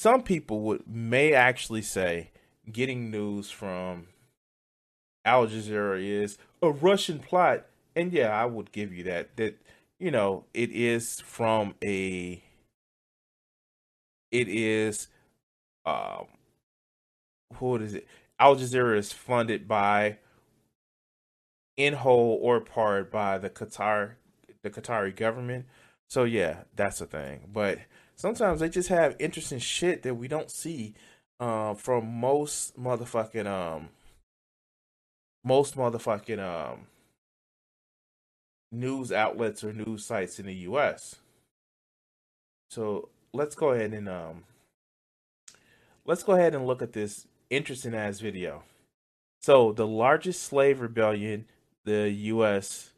some people would may actually say getting news from Al Jazeera is a Russian plot, and yeah, I would give you that. That you know, it is from a. It is, um, what is it? Al Jazeera is funded by, in whole or part, by the Qatar, the Qatari government. So yeah, that's a thing. But sometimes they just have interesting shit that we don't see uh, from most motherfucking um most motherfucking um news outlets or news sites in the US. So let's go ahead and um let's go ahead and look at this interesting ass video. So the largest slave rebellion the US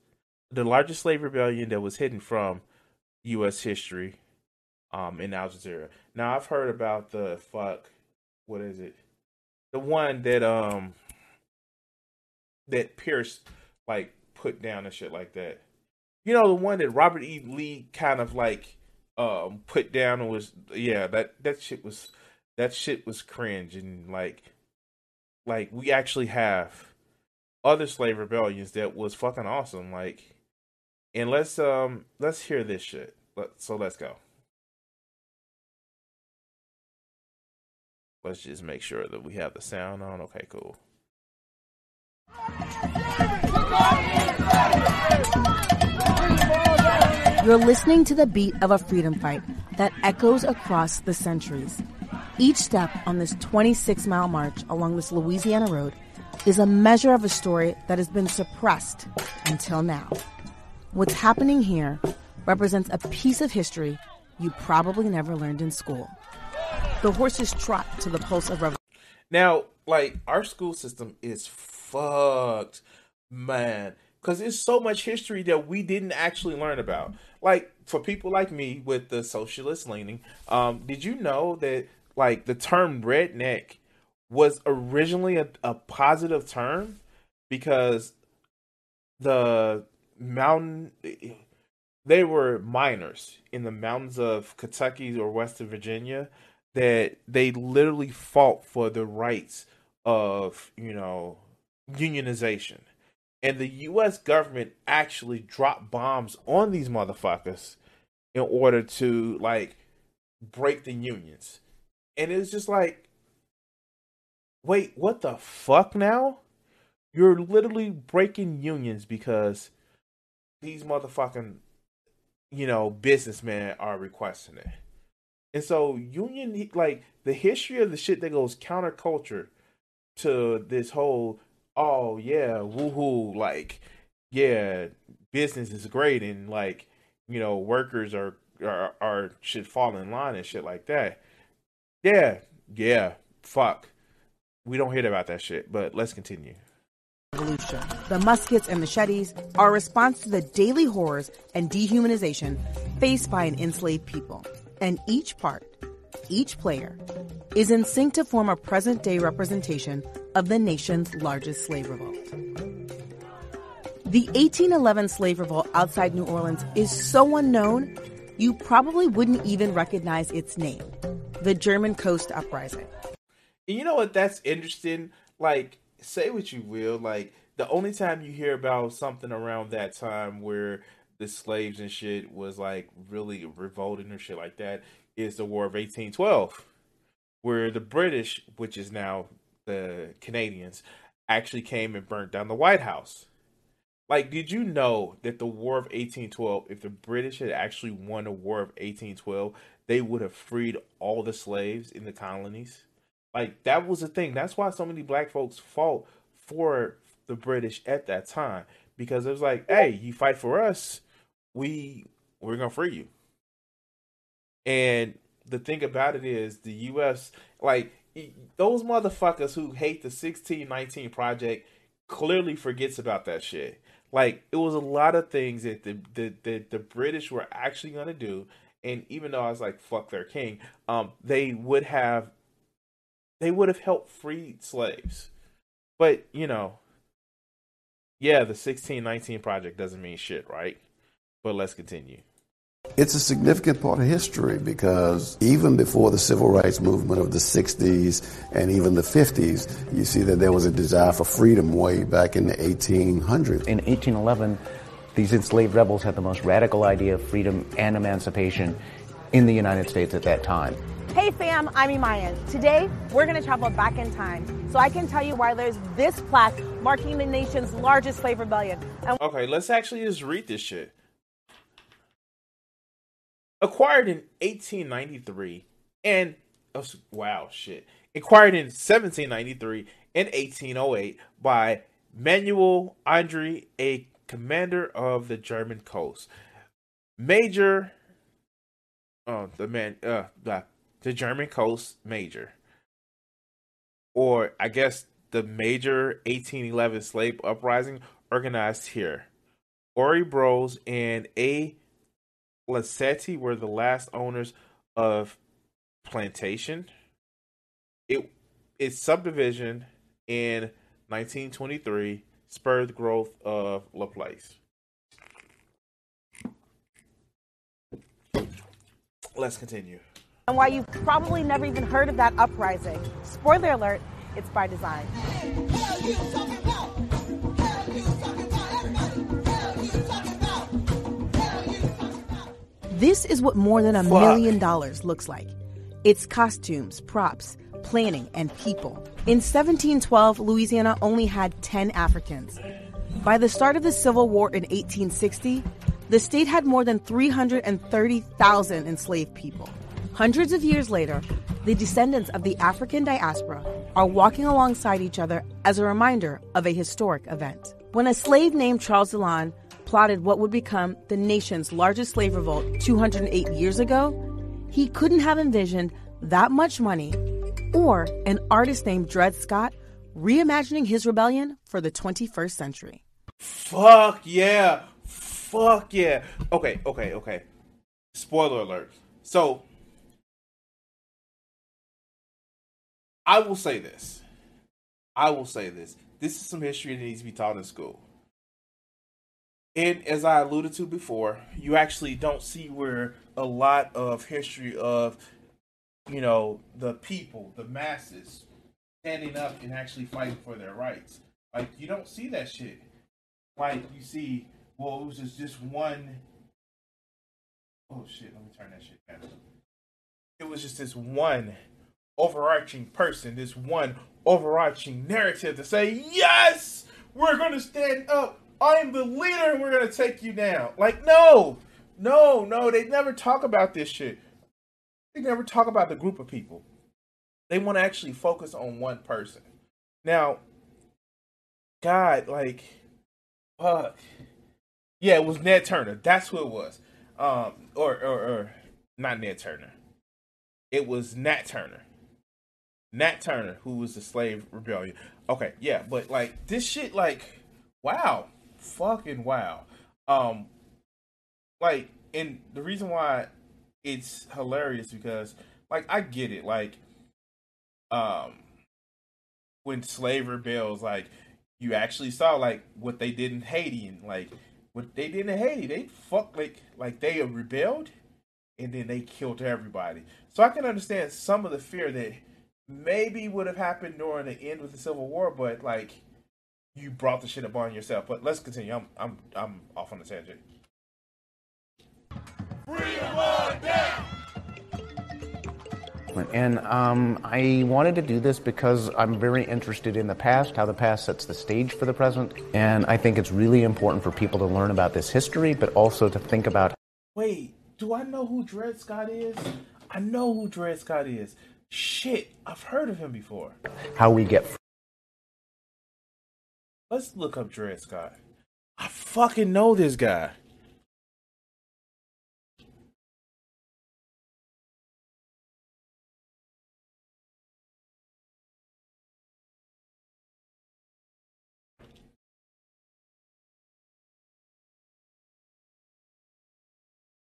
the largest slave rebellion that was hidden from US history um in Al Jazeera. Now I've heard about the fuck what is it? The one that um that Pierce like put down and shit like that. You know the one that Robert E. Lee kind of like um put down and was yeah, that that shit was that shit was cringe and like like we actually have other slave rebellions that was fucking awesome like and let's um let's hear this shit. So let's go. Let's just make sure that we have the sound on. Okay, cool. You're listening to the beat of a freedom fight that echoes across the centuries. Each step on this 26 mile march along this Louisiana road is a measure of a story that has been suppressed until now. What's happening here represents a piece of history you probably never learned in school. The horses trot to the pulse of revolution. Now, like our school system is fucked, man, because there's so much history that we didn't actually learn about. Like for people like me with the socialist leaning, um, did you know that like the term redneck was originally a, a positive term because the mountain they were miners in the mountains of Kentucky or Western Virginia that they literally fought for the rights of, you know, unionization. And the US government actually dropped bombs on these motherfuckers in order to like break the unions. And it was just like wait, what the fuck now? You're literally breaking unions because these motherfucking you know businessmen are requesting it. And so union like the history of the shit that goes counterculture to this whole oh yeah, woohoo, like yeah, business is great and like, you know, workers are are, are should fall in line and shit like that. Yeah, yeah, fuck. We don't hear about that shit, but let's continue. Revolution. The muskets and machetes are a response to the daily horrors and dehumanization faced by an enslaved people and each part, each player, is in sync to form a present day representation of the nation's largest slave revolt. The 1811 slave revolt outside New Orleans is so unknown, you probably wouldn't even recognize its name the German Coast Uprising. You know what? That's interesting. Like, say what you will. Like, the only time you hear about something around that time where the slaves and shit was like really revolting or shit like that is the War of 1812. where the British, which is now the Canadians, actually came and burnt down the White House. Like, did you know that the War of 1812, if the British had actually won the War of 1812, they would have freed all the slaves in the colonies? Like, that was the thing. That's why so many black folks fought for the British at that time. Because it was like, hey, you fight for us, we we're gonna free you. And the thing about it is the US like those motherfuckers who hate the 1619 project clearly forgets about that shit. Like it was a lot of things that the the the, the British were actually gonna do, and even though I was like fuck their king, um, they would have they would have helped free slaves. But you know, yeah, the 1619 project doesn't mean shit, right? But let's continue. It's a significant part of history because even before the civil rights movement of the 60s and even the 50s, you see that there was a desire for freedom way back in the 1800s. In 1811, these enslaved rebels had the most radical idea of freedom and emancipation in the United States at that time. Hey fam, I'm Imayan. Today, we're gonna travel back in time so I can tell you why there's this plaque marking the nation's largest slave rebellion. And- okay, let's actually just read this shit. Acquired in 1893 and oh, wow, shit. Acquired in 1793 and 1808 by Manuel Andry, a commander of the German coast. Major oh the man uh the, German coast major. Or I guess the major 1811 slave uprising organized here. Ori Bros and A. Lacetti were the last owners of Plantation. It its subdivision in 1923 spurred the growth of Laplace. Let's continue. And why you've probably never even heard of that uprising. Spoiler alert, it's by design. This is what more than a Fuck. million dollars looks like. It's costumes, props, planning, and people. In 1712, Louisiana only had 10 Africans. By the start of the Civil War in 1860, the state had more than 330,000 enslaved people. Hundreds of years later, the descendants of the African diaspora are walking alongside each other as a reminder of a historic event. When a slave named Charles Deslondes plotted what would become the nation's largest slave revolt 208 years ago, he couldn't have envisioned that much money or an artist named Dred Scott reimagining his rebellion for the 21st century. Fuck yeah. Fuck yeah. Okay, okay, okay. Spoiler alert. So, I will say this. I will say this. This is some history that needs to be taught in school. And as I alluded to before, you actually don't see where a lot of history of, you know, the people, the masses, standing up and actually fighting for their rights. Like you don't see that shit. Like you see, well, it was just just one. Oh shit! Let me turn that shit down. It was just this one overarching person, this one overarching narrative to say, yes, we're gonna stand up I'm the leader and we're gonna take you down. Like, no, no, no, they never talk about this shit. They never talk about the group of people. They want to actually focus on one person. Now, God, like, fuck. Yeah, it was Ned Turner. That's who it was. Um, or, or, or not Ned Turner. It was Nat Turner. Nat Turner, who was the slave rebellion. Okay, yeah, but like this shit, like, wow fucking wow. Um, like, and the reason why it's hilarious because, like, I get it. Like, um, when slave rebels, like, you actually saw like what they did in Haiti and like what they did in Haiti. They fuck like like they rebelled and then they killed everybody. So I can understand some of the fear that maybe would have happened during the end of the Civil War, but like you brought the shit upon yourself. But let's continue. I'm I'm I'm off on a tangent. Freedom on down. And um, I wanted to do this because I'm very interested in the past, how the past sets the stage for the present. And I think it's really important for people to learn about this history, but also to think about. Wait, do I know who Dred Scott is? I know who Dred Scott is. Shit, I've heard of him before. How we get. Let's look up Dred Scott. I fucking know this guy.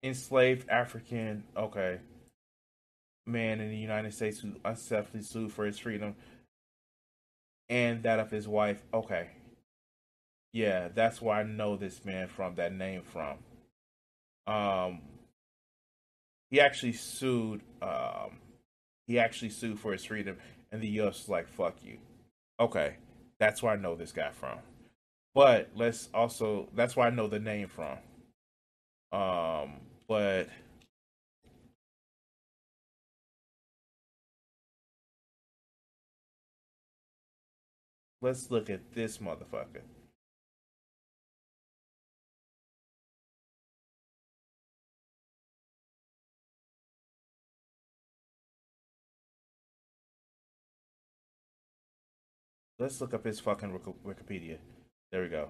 enslaved African, okay, man in the United States who unsuccessfully sued for his freedom and that of his wife. Okay. Yeah, that's where I know this man from, that name from. Um he actually sued um he actually sued for his freedom and the US was like, fuck you. Okay. That's where I know this guy from. But let's also that's where I know the name from. Um but let's look at this motherfucker. Let's look up his fucking Wikipedia. There we go.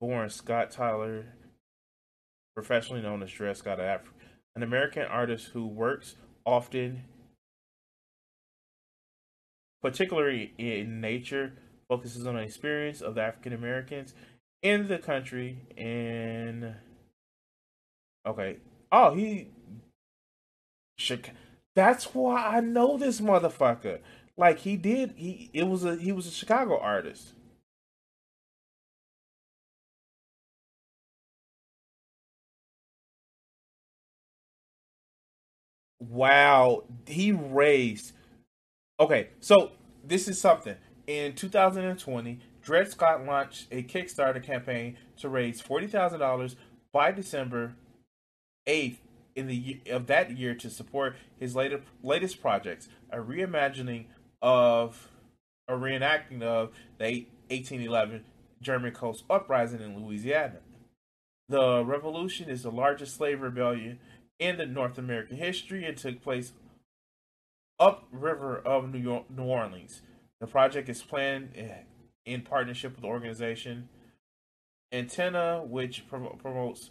born Scott Tyler, professionally known as Dred Scott Af- an American artist who works often, particularly in nature, focuses on the experience of the African Americans in the country and okay. Oh, he that's why I know this motherfucker. Like he did he it was a he was a Chicago artist. Wow, he raised. Okay, so this is something. In 2020, Dred Scott launched a Kickstarter campaign to raise forty thousand dollars by December 8th in the of that year to support his later, latest projects, a reimagining of a reenacting of the 1811 German Coast Uprising in Louisiana. The revolution is the largest slave rebellion in the North American history and took place upriver of New, York, New Orleans. The project is planned eh, in partnership with the organization Antenna, which prom- promotes.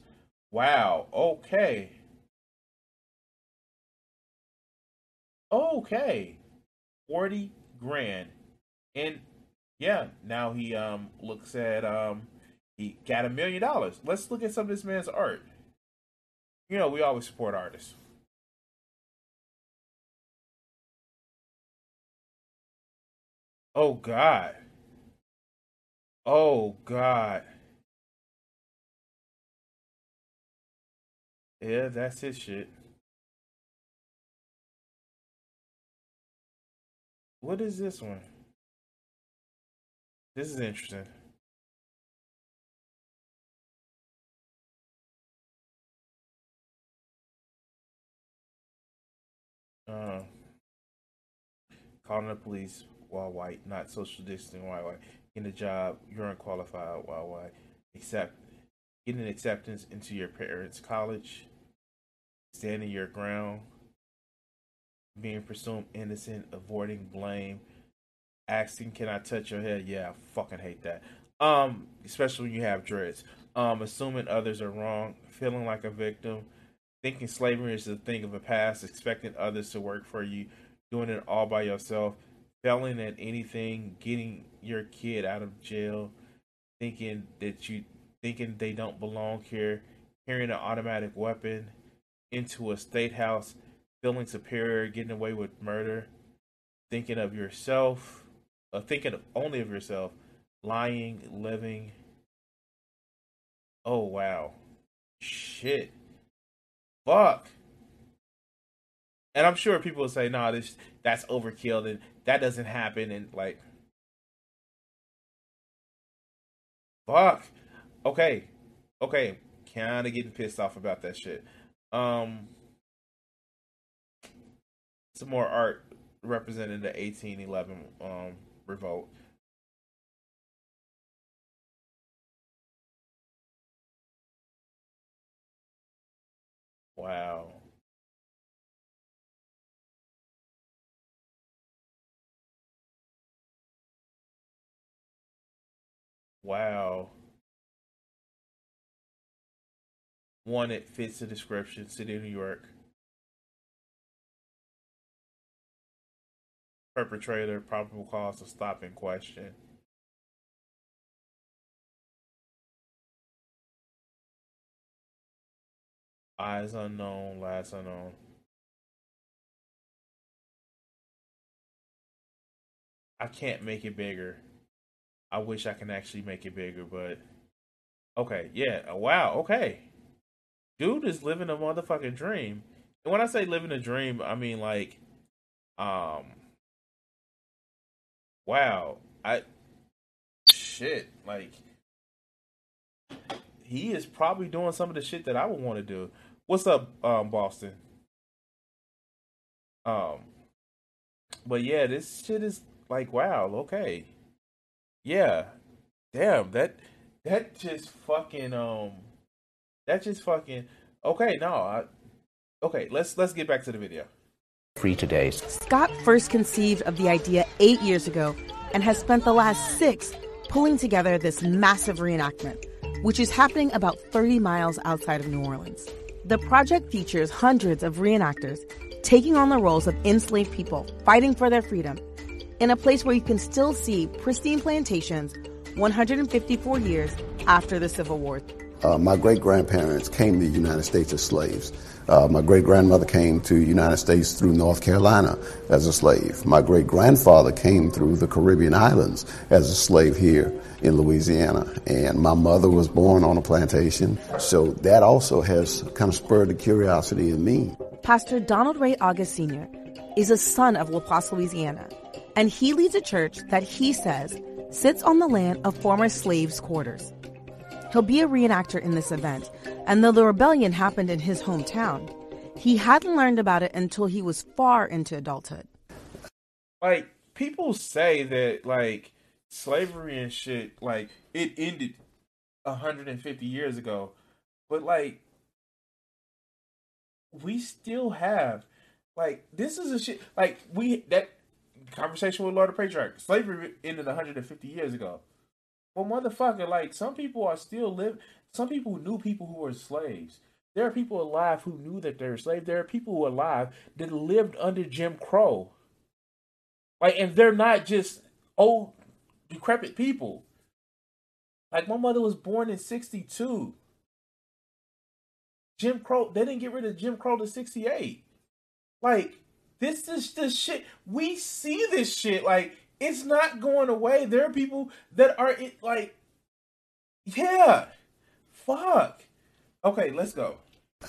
Wow. Okay. Okay. Forty grand, and yeah, now he um looks at um he got a million dollars. Let's look at some of this man's art you know, we always support artists. Oh God. Oh God. Yeah, that's his shit. What is this one? This is interesting. Uh, calling the police while white, not social distancing while white. Getting a job, you're unqualified while white. Accept, getting acceptance into your parents' college, standing your ground, being presumed innocent, avoiding blame, asking, "Can I touch your head?" Yeah, I fucking hate that. Um, especially when you have dreads. Um, assuming others are wrong, feeling like a victim thinking slavery is a thing of the past, expecting others to work for you, doing it all by yourself, failing at anything, getting your kid out of jail, thinking that you thinking they don't belong here, carrying an automatic weapon into a state house, feeling superior, getting away with murder, thinking of yourself, uh, thinking only of yourself, lying, living. Oh wow, shit fuck? And I'm sure people will say, "No, nah, this that's overkill, and that doesn't happen." And like, fuck. Okay, okay. Kind of getting pissed off about that shit. Um, some more art representing the 1811 um revolt. Wow. Wow. One, it fits the description. City of New York. Perpetrator, probable cause of stop question. Eyes unknown, last unknown. I can't make it bigger. I wish I can actually make it bigger, but okay, yeah. Wow, okay. Dude is living a motherfucking dream. And when I say living a dream, I mean like um wow. I shit, like he is probably doing some of the shit that I would want to do. What's up, um, Boston? Um, but yeah, this shit is like, wow, okay, yeah, damn, that that just fucking um, that just fucking okay. No, I, okay, let's let's get back to the video. Free today. Scott first conceived of the idea eight years ago and has spent the last six pulling together this massive reenactment, which is happening about 30 miles outside of New Orleans. The project features hundreds of reenactors taking on the roles of enslaved people fighting for their freedom in a place where you can still see pristine plantations 154 years after the Civil War. Uh, my great grandparents came to the United States as slaves. Uh, my great grandmother came to the United States through North Carolina as a slave. My great grandfather came through the Caribbean islands as a slave here in Louisiana. And my mother was born on a plantation. So that also has kind of spurred the curiosity in me. Pastor Donald Ray August Sr. is a son of La Place, Louisiana, and he leads a church that he says sits on the land of former slaves' quarters. He'll be a reenactor in this event, and though the rebellion happened in his hometown, he hadn't learned about it until he was far into adulthood. Like people say that like slavery and shit like it ended 150 years ago, but like we still have like this is a shit like we that conversation with Lord of Patriarch slavery ended 150 years ago. Well, motherfucker, like some people are still live. Some people knew people who were slaves. There are people alive who knew that they were slaves. There are people who are alive that lived under Jim Crow. Like, and they're not just old, decrepit people. Like, my mother was born in 62. Jim Crow, they didn't get rid of Jim Crow to 68. Like, this is the shit. We see this shit. Like, it's not going away. There are people that are like, yeah, fuck. Okay, let's go.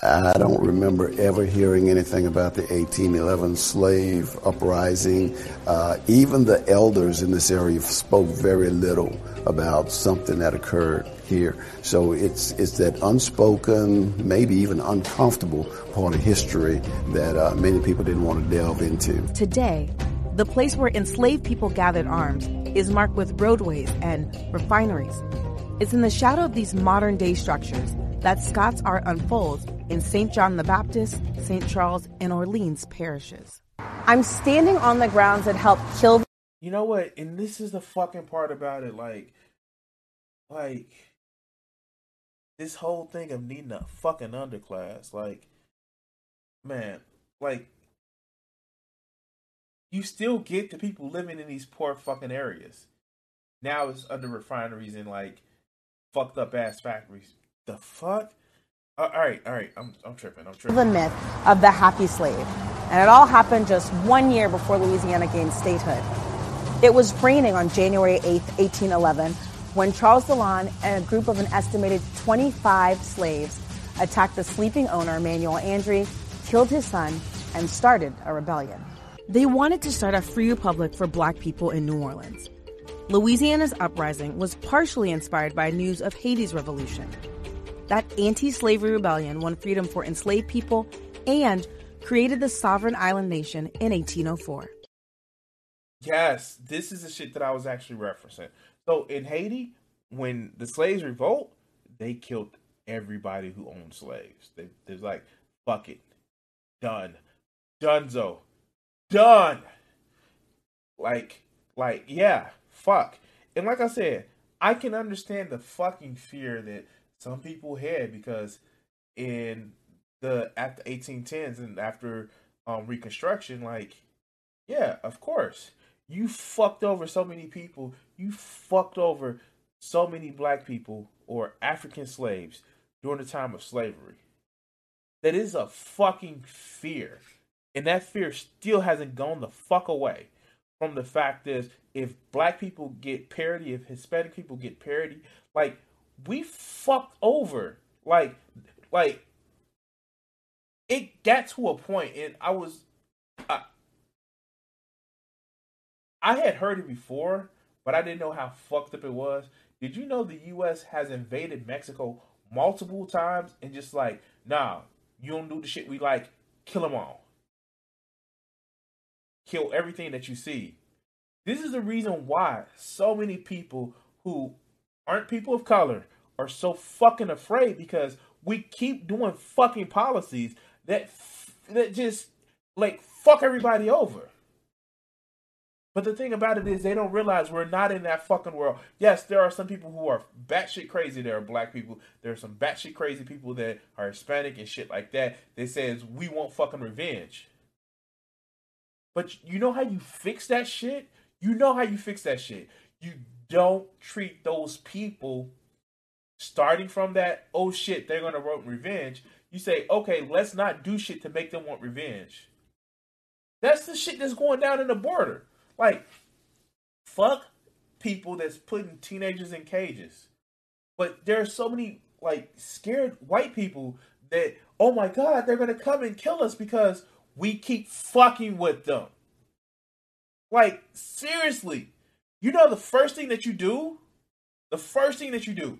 I don't remember ever hearing anything about the 1811 slave uprising. Uh, even the elders in this area spoke very little about something that occurred here. So it's it's that unspoken, maybe even uncomfortable part of history that uh, many people didn't want to delve into. Today, the place where enslaved people gathered arms is marked with roadways and refineries. It's in the shadow of these modern day structures that Scott's art unfolds in St. John the Baptist, St. Charles, and Orleans parishes. I'm standing on the grounds that helped kill. You know what? And this is the fucking part about it. Like, like this whole thing of needing a fucking underclass. Like, man, like you still get the people living in these poor fucking areas. Now it's under refineries and like fucked up ass factories. The fuck? Uh, all right, all right. I'm I'm tripping. I'm tripping. The myth of the happy slave, and it all happened just one year before Louisiana gained statehood. It was raining on January 8, 1811, when Charles Deslondes and a group of an estimated 25 slaves attacked the sleeping owner, Manuel Andry, killed his son, and started a rebellion. They wanted to start a free republic for black people in New Orleans. Louisiana's uprising was partially inspired by news of Haiti's revolution. That anti slavery rebellion won freedom for enslaved people and created the sovereign island nation in 1804. Yes, this is the shit that I was actually referencing. So in Haiti, when the slaves revolt, they killed everybody who owned slaves. They they're like, fuck it. Done. Dunzo. Done. Like, like, yeah, fuck. And like I said, I can understand the fucking fear that some people had because in the after 1810s and after um reconstruction like yeah of course you fucked over so many people you fucked over so many black people or african slaves during the time of slavery that is a fucking fear and that fear still hasn't gone the fuck away from the fact is if black people get parity if hispanic people get parity like we fucked over. Like like it got to a point and i was I, I had heard it before but i didn't know how fucked up it was. Did you know the us has invaded mexico multiple times and just like nah you don't do the shit we like kill them all kill everything that you see this is the reason why so many people who aren't people of color are so fucking afraid because we keep doing fucking policies that that just like fuck everybody over. But the thing about it is, they don't realize we're not in that fucking world. Yes, there are some people who are batshit crazy. There are black people. There are some batshit crazy people that are Hispanic and shit like that. That says we want fucking revenge. But you know how you fix that shit? You know how you fix that shit. You don't treat those people starting from that, oh shit, they're gonna want revenge. You say, okay, let's not do shit to make them want revenge. That's the shit that's going down in the border. Like, fuck people that's putting teenagers in cages. But there are so many like scared white people that, oh my god, they're gonna come and kill us because we keep fucking with them. Like, seriously. You know the first thing that you do? The first thing that you do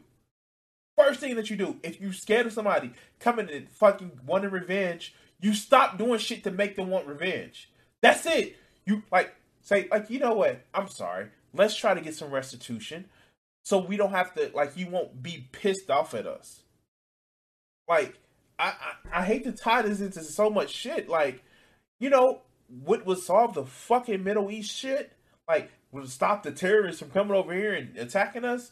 First thing that you do, if you're scared of somebody coming and fucking wanting revenge, you stop doing shit to make them want revenge. That's it. You like say like you know what? I'm sorry. Let's try to get some restitution, so we don't have to like you won't be pissed off at us. Like I I, I hate to tie this into so much shit. Like you know what would solve the fucking Middle East shit? Like would stop the terrorists from coming over here and attacking us?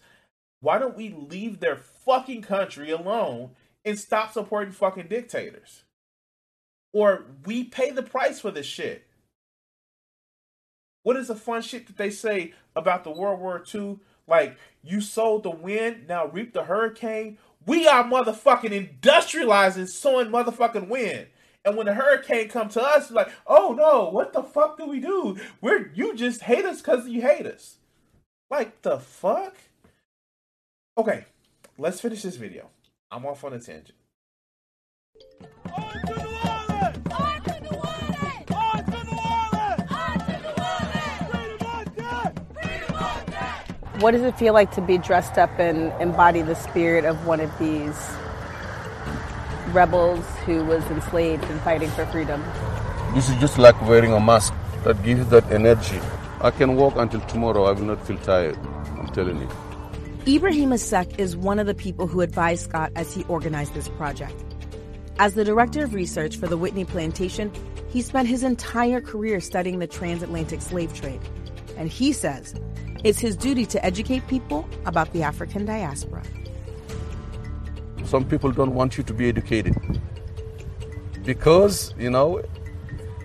Why don't we leave their fucking country alone and stop supporting fucking dictators? Or we pay the price for this shit. What is the fun shit that they say about the World War II? Like, you sowed the wind, now reap the hurricane. We are motherfucking industrializing, sowing motherfucking wind. And when the hurricane come to us, like, oh no, what the fuck do we do? We're you just hate us because you hate us. Like the fuck? Okay, let's finish this video. I'm off on a tangent. Oh, What does it feel like to be dressed up and embody the spirit of one of these rebels who was enslaved and fighting for freedom? This is just like wearing a mask that gives that energy. I can walk until tomorrow, I will not feel tired. I'm telling you. Ibrahima Seck is one of the people who advised Scott as he organized this project. As the director of research for the Whitney Plantation, he spent his entire career studying the transatlantic slave trade. And he says it's his duty to educate people about the African diaspora. Some people don't want you to be educated because, you know,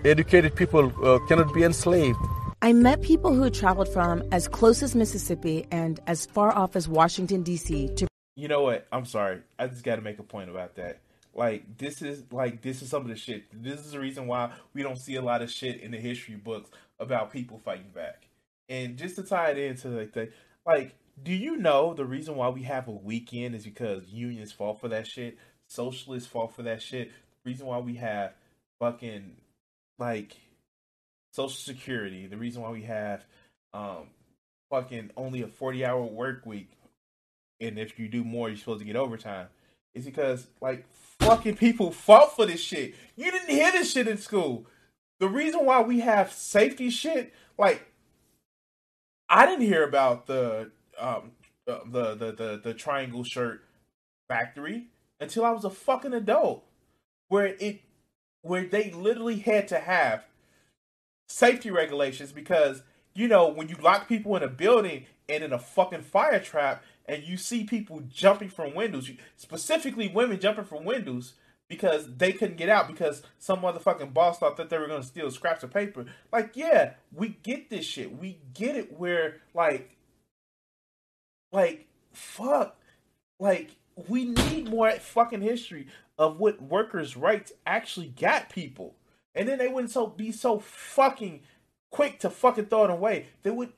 educated people uh, cannot be enslaved. I met people who traveled from as close as Mississippi and as far off as Washington, D.C. to. You know what? I'm sorry. I just got to make a point about that. Like, this is like, this is some of the shit. This is the reason why we don't see a lot of shit in the history books about people fighting back. And just to tie it into like the, like, do you know the reason why we have a weekend is because unions fall for that shit, socialists fall for that shit. The reason why we have fucking like Social Security, the reason why we have um fucking only a 40 hour work week, and if you do more, you're supposed to get overtime, is because like fucking people fought for this shit. You didn't hear this shit in school. The reason why we have safety shit, like I didn't hear about the um the the the, the, triangle shirt factory until I was a fucking adult. Where it where they literally had to have safety regulations because you know when you lock people in a building and in a fucking fire trap and you see people jumping from windows, specifically women jumping from windows because they couldn't get out because some motherfucking boss thought that they were gonna steal scraps of paper. Like, yeah, we get this shit. We get it where like like fuck like we need more fucking history of what workers' rights actually got people. And then they wouldn't so be so fucking quick to fucking throw it away. They would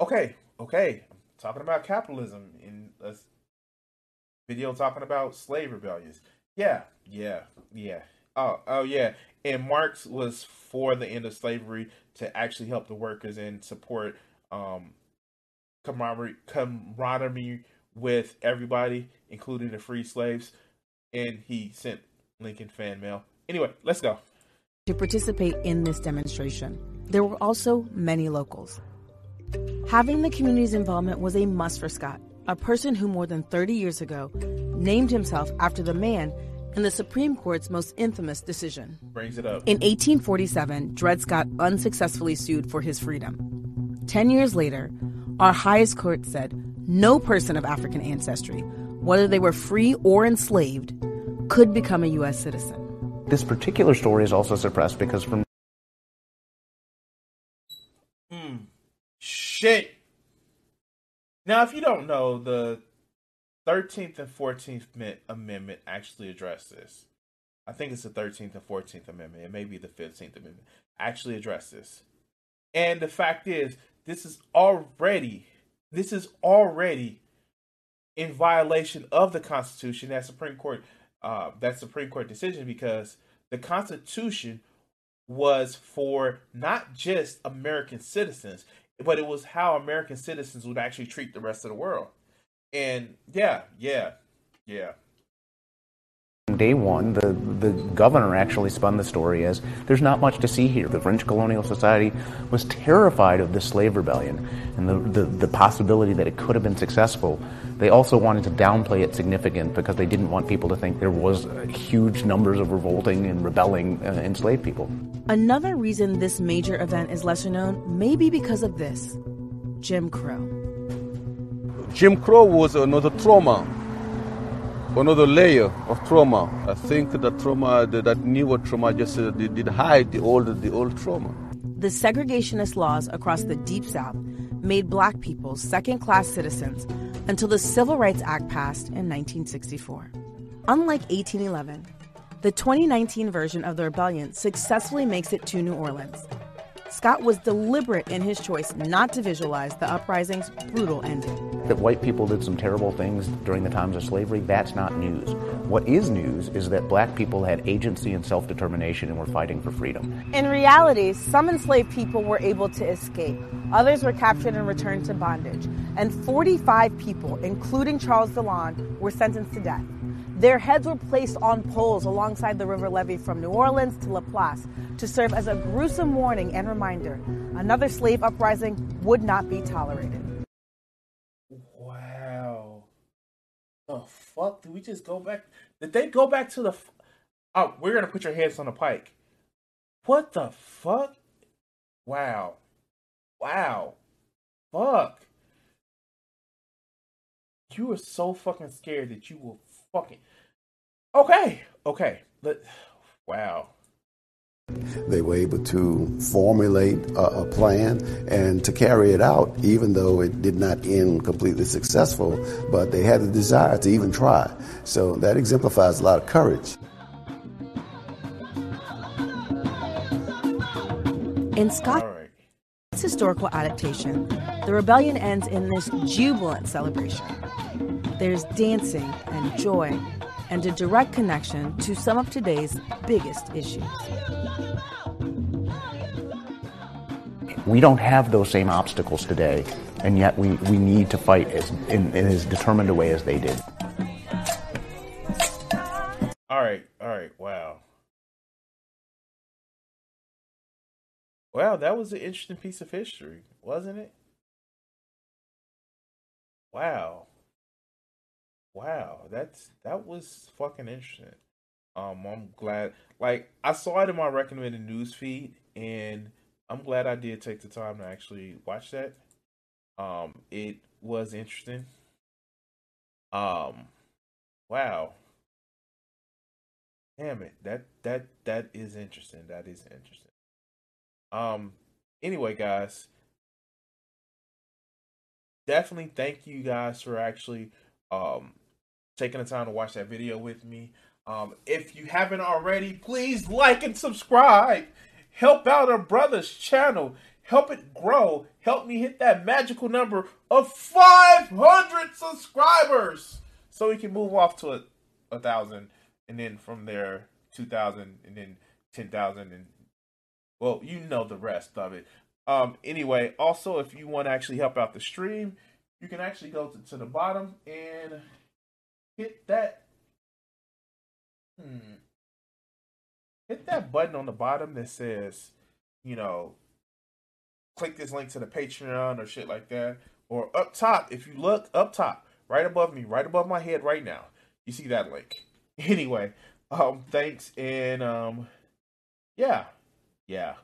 Okay, okay. I'm talking about capitalism in a video talking about slave rebellions. Yeah, yeah, yeah. Oh, oh yeah. And Marx was for the end of slavery to actually help the workers and support um camaraderie, camaraderie with everybody, including the free slaves. And he sent Lincoln fan mail. Anyway, let's go. To participate in this demonstration, there were also many locals. Having the community's involvement was a must for Scott, a person who more than 30 years ago named himself after the man in the Supreme Court's most infamous decision. Brings it up. In 1847, Dred Scott unsuccessfully sued for his freedom. Ten years later, our highest court said no person of African ancestry, whether they were free or enslaved, could become a U.S. citizen. This particular story is also suppressed because from Mm. Shit. Now, if you don't know, the 13th and 14th Amendment actually address this. I think it's the 13th and 14th Amendment. It may be the 15th Amendment. Actually address this. And the fact is, this is already, this is already in violation of the Constitution, that Supreme Court, uh, that Supreme Court decision, because the Constitution was for not just American citizens, but it was how American citizens would actually treat the rest of the world. And yeah, yeah, yeah. day one, the, the governor actually spun the story as there's not much to see here. The French colonial society was terrified of this slave rebellion and the, the, the possibility that it could have been successful. They also wanted to downplay it significant because they didn't want people to think there was uh, huge numbers of revolting and rebelling uh, enslaved people. Another reason this major event is lesser known may be because of this Jim Crow. Jim Crow was another trauma, another layer of trauma. I think that trauma, that, newer trauma, just uh, did, did hide the old, the old trauma. The segregationist laws across the Deep South made black people second class citizens until the Civil Rights Act passed in 1964. Unlike 1811, the 2019 version of the rebellion successfully makes it to New Orleans. Scott was deliberate in his choice not to visualize the uprising's brutal ending. That white people did some terrible things during the times of slavery, that's not news. What is news is that black people had agency and self determination and were fighting for freedom. In reality, some enslaved people were able to escape. Others were captured and returned to bondage. And 45 people, including Charles Deslondes, were sentenced to death. Their heads were placed on poles alongside the river levee from New Orleans to Laplace to serve as a gruesome warning and reminder another slave uprising would not be tolerated. Wow. The fuck? Did we just go back? Did they go back to the? F- oh, we're gonna put your heads on the pike. What the fuck? Wow. Wow. Fuck. You are so fucking scared that you will fucking. Okay. Okay. Let. Wow. They were able to formulate a, a, plan and to carry it out, even though it did not end completely successful, but they had the desire to even try. So that exemplifies a lot of courage. In Scott's historical adaptation, the rebellion ends in this jubilant celebration. There's dancing and joy and a direct connection to some of today's biggest issues. We don't have those same obstacles today, and yet we, we need to fight as, in, in as determined a way as they did. Well, that was an interesting piece of history, wasn't it? Wow. Wow, that's that was fucking interesting. Um, I'm glad. Like I saw it in my recommended news feed, and I'm glad I did take the time to actually watch that. Um, it was interesting. Um, wow. Damn it. That that that is interesting. That is interesting. Um anyway, guys, definitely thank you guys for actually um taking the time to watch that video with me. Um if you haven't already, please like and subscribe. Help out our brother's channel. Help it grow. Help me hit that magical number of 500 subscribers so we can move off to a, a thousand and then from there 2000 and then 10,000 and well, you know the rest of it. Um anyway, also if you want to actually help out the stream, you can actually go to, to the bottom and hit that hmm hit that button on the bottom that says, you know, click this link to the Patreon or shit like that. Or up top, if you look up top, right above me, right above my head right now, you see that link. Anyway, um, thanks and um, yeah, yeah.